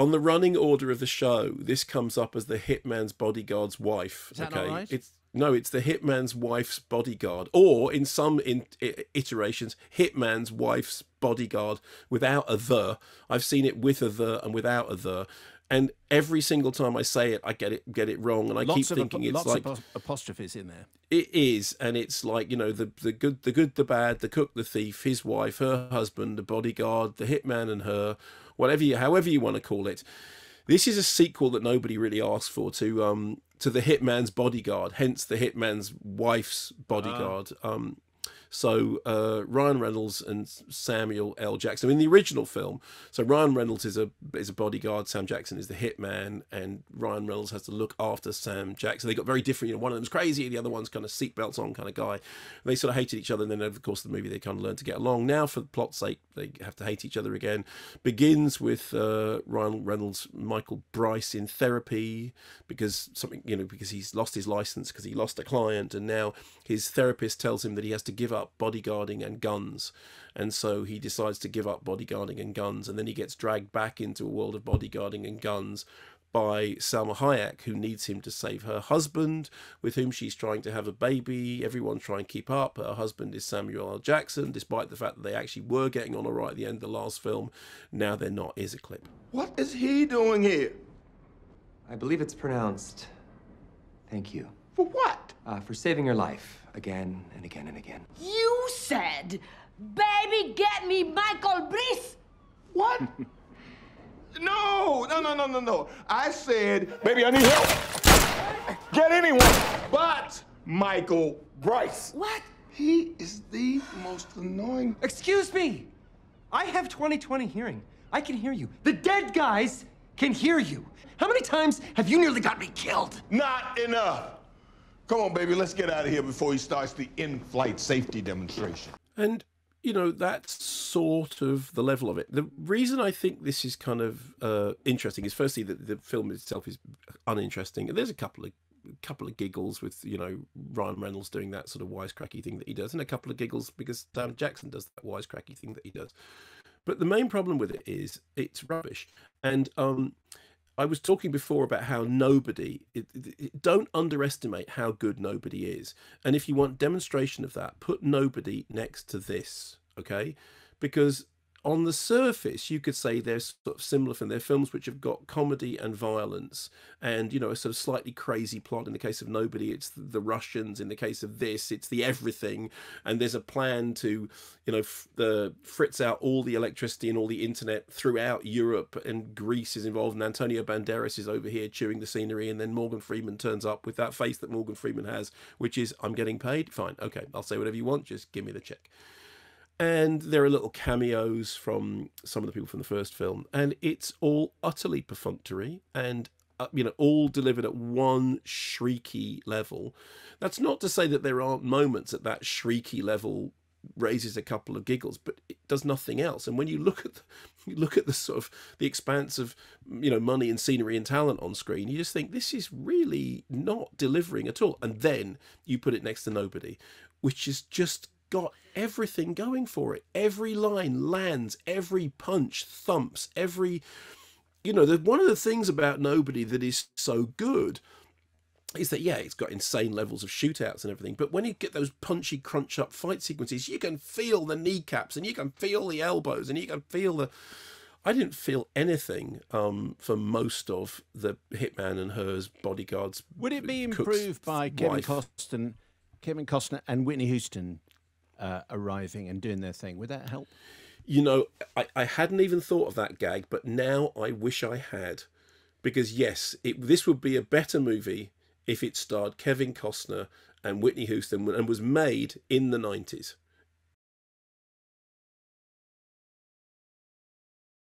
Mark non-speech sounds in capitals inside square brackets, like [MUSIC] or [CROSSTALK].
on the running order of the show, this comes up as the hitman's bodyguard's wife. Is that okay, right? it's no, it's the hitman's wife's bodyguard, or in some in, i- iterations, hitman's wife's bodyguard without a the. I've seen it with a the and without a the, and every single time I say it, I get it get it wrong, and I lots keep thinking it's lots like of apostrophes in there. it is, and it's like you know the the good, the good, the bad, the cook, the thief, his wife, her husband, the bodyguard, the hitman, and her, whatever you, however you want to call it. This is a sequel that nobody really asked for to um to the hitman's bodyguard, hence the hitman's wife's bodyguard. Um, so uh, Ryan Reynolds and Samuel L. Jackson in the original film. So Ryan Reynolds is a is a bodyguard. Sam Jackson is the hitman, and Ryan Reynolds has to look after Sam Jackson. They got very different. You know, one of them's crazy, the other one's kind of seatbelts on kind of guy. They sort of hated each other, and then over the course of the movie, they kind of learn to get along. Now, for the plot's sake, they have to hate each other again. Begins with uh, Ryan Reynolds, Michael Bryce in therapy because something you know because he's lost his license because he lost a client, and now his therapist tells him that he has to give up bodyguarding and guns. And so he decides to give up bodyguarding and guns, and then he gets dragged back into a world of bodyguarding and guns by Salma Hayek, who needs him to save her husband, with whom she's trying to have a baby. Everyone's trying to keep up. Her husband is Samuel L. Jackson, despite the fact that they actually were getting on all right at the end of the last film. Now they're not. Here's a clip. What is he doing here? I believe it's pronounced. Thank you. For what? Uh, for saving your life again and again and again. You said, baby, get me Michael Bryce. What? [LAUGHS] no, no, no, no, no, no. I said, baby, I need help. Get anyone but Michael Bryce. What? He is the most annoying. Excuse me! I have 20/20 hearing. I can hear you. The dead guys can hear you. How many times have you nearly got me killed? Not enough. Come on, baby, let's get out of here before he starts the in-flight safety demonstration. And you know that's sort of the level of it. The reason I think this is kind of uh, interesting is firstly that the film itself is uninteresting, and there's a couple of couple of giggles with you know Ryan Reynolds doing that sort of wisecracky thing that he does, and a couple of giggles because Sam Jackson does that wisecracky thing that he does. But the main problem with it is it's rubbish, and um, I was talking before about how nobody it, it- don't underestimate how good nobody is. And if you want demonstration of that, put nobody next to this, okay? Because on the surface, you could say they're sort of similar from their films, which have got comedy and violence, and you know a sort of slightly crazy plot. In the case of Nobody, it's the Russians. In the case of this, it's the everything, and there's a plan to, you know, the fritz out all the electricity and all the internet throughout Europe, and Greece is involved, and Antonio Banderas is over here chewing the scenery, and then Morgan Freeman turns up with that face that Morgan Freeman has, which is I'm getting paid. Fine, okay, I'll say whatever you want, just give me the check and there are little cameos from some of the people from the first film. And it's all utterly perfunctory and uh, you know all delivered at one shrieky level. That's not to say that there aren't moments at that shrieky level raises a couple of giggles but it does nothing else. And when you look at the, [LAUGHS] you look at the sort of the expanse of you know money and scenery and talent on screen you just think this is really not delivering at all. And then you put it next to nobody which is just got everything going for it. Every line lands, every punch thumps, every you know, the, one of the things about Nobody that is so good is that yeah, it's got insane levels of shootouts and everything, but when you get those punchy, crunch up fight sequences, you can feel the kneecaps and you can feel the elbows and you can feel the. I didn't feel anything um, for most of the hitman and hers bodyguards. Would it be improved by Kevin wife. Costner, Kevin Costner and Whitney Houston uh, arriving and doing their thing? Would that help? You know, I, I hadn't even thought of that gag, but now I wish I had. Because, yes, it, this would be a better movie if it starred Kevin Costner and Whitney Houston and was made in the 90s.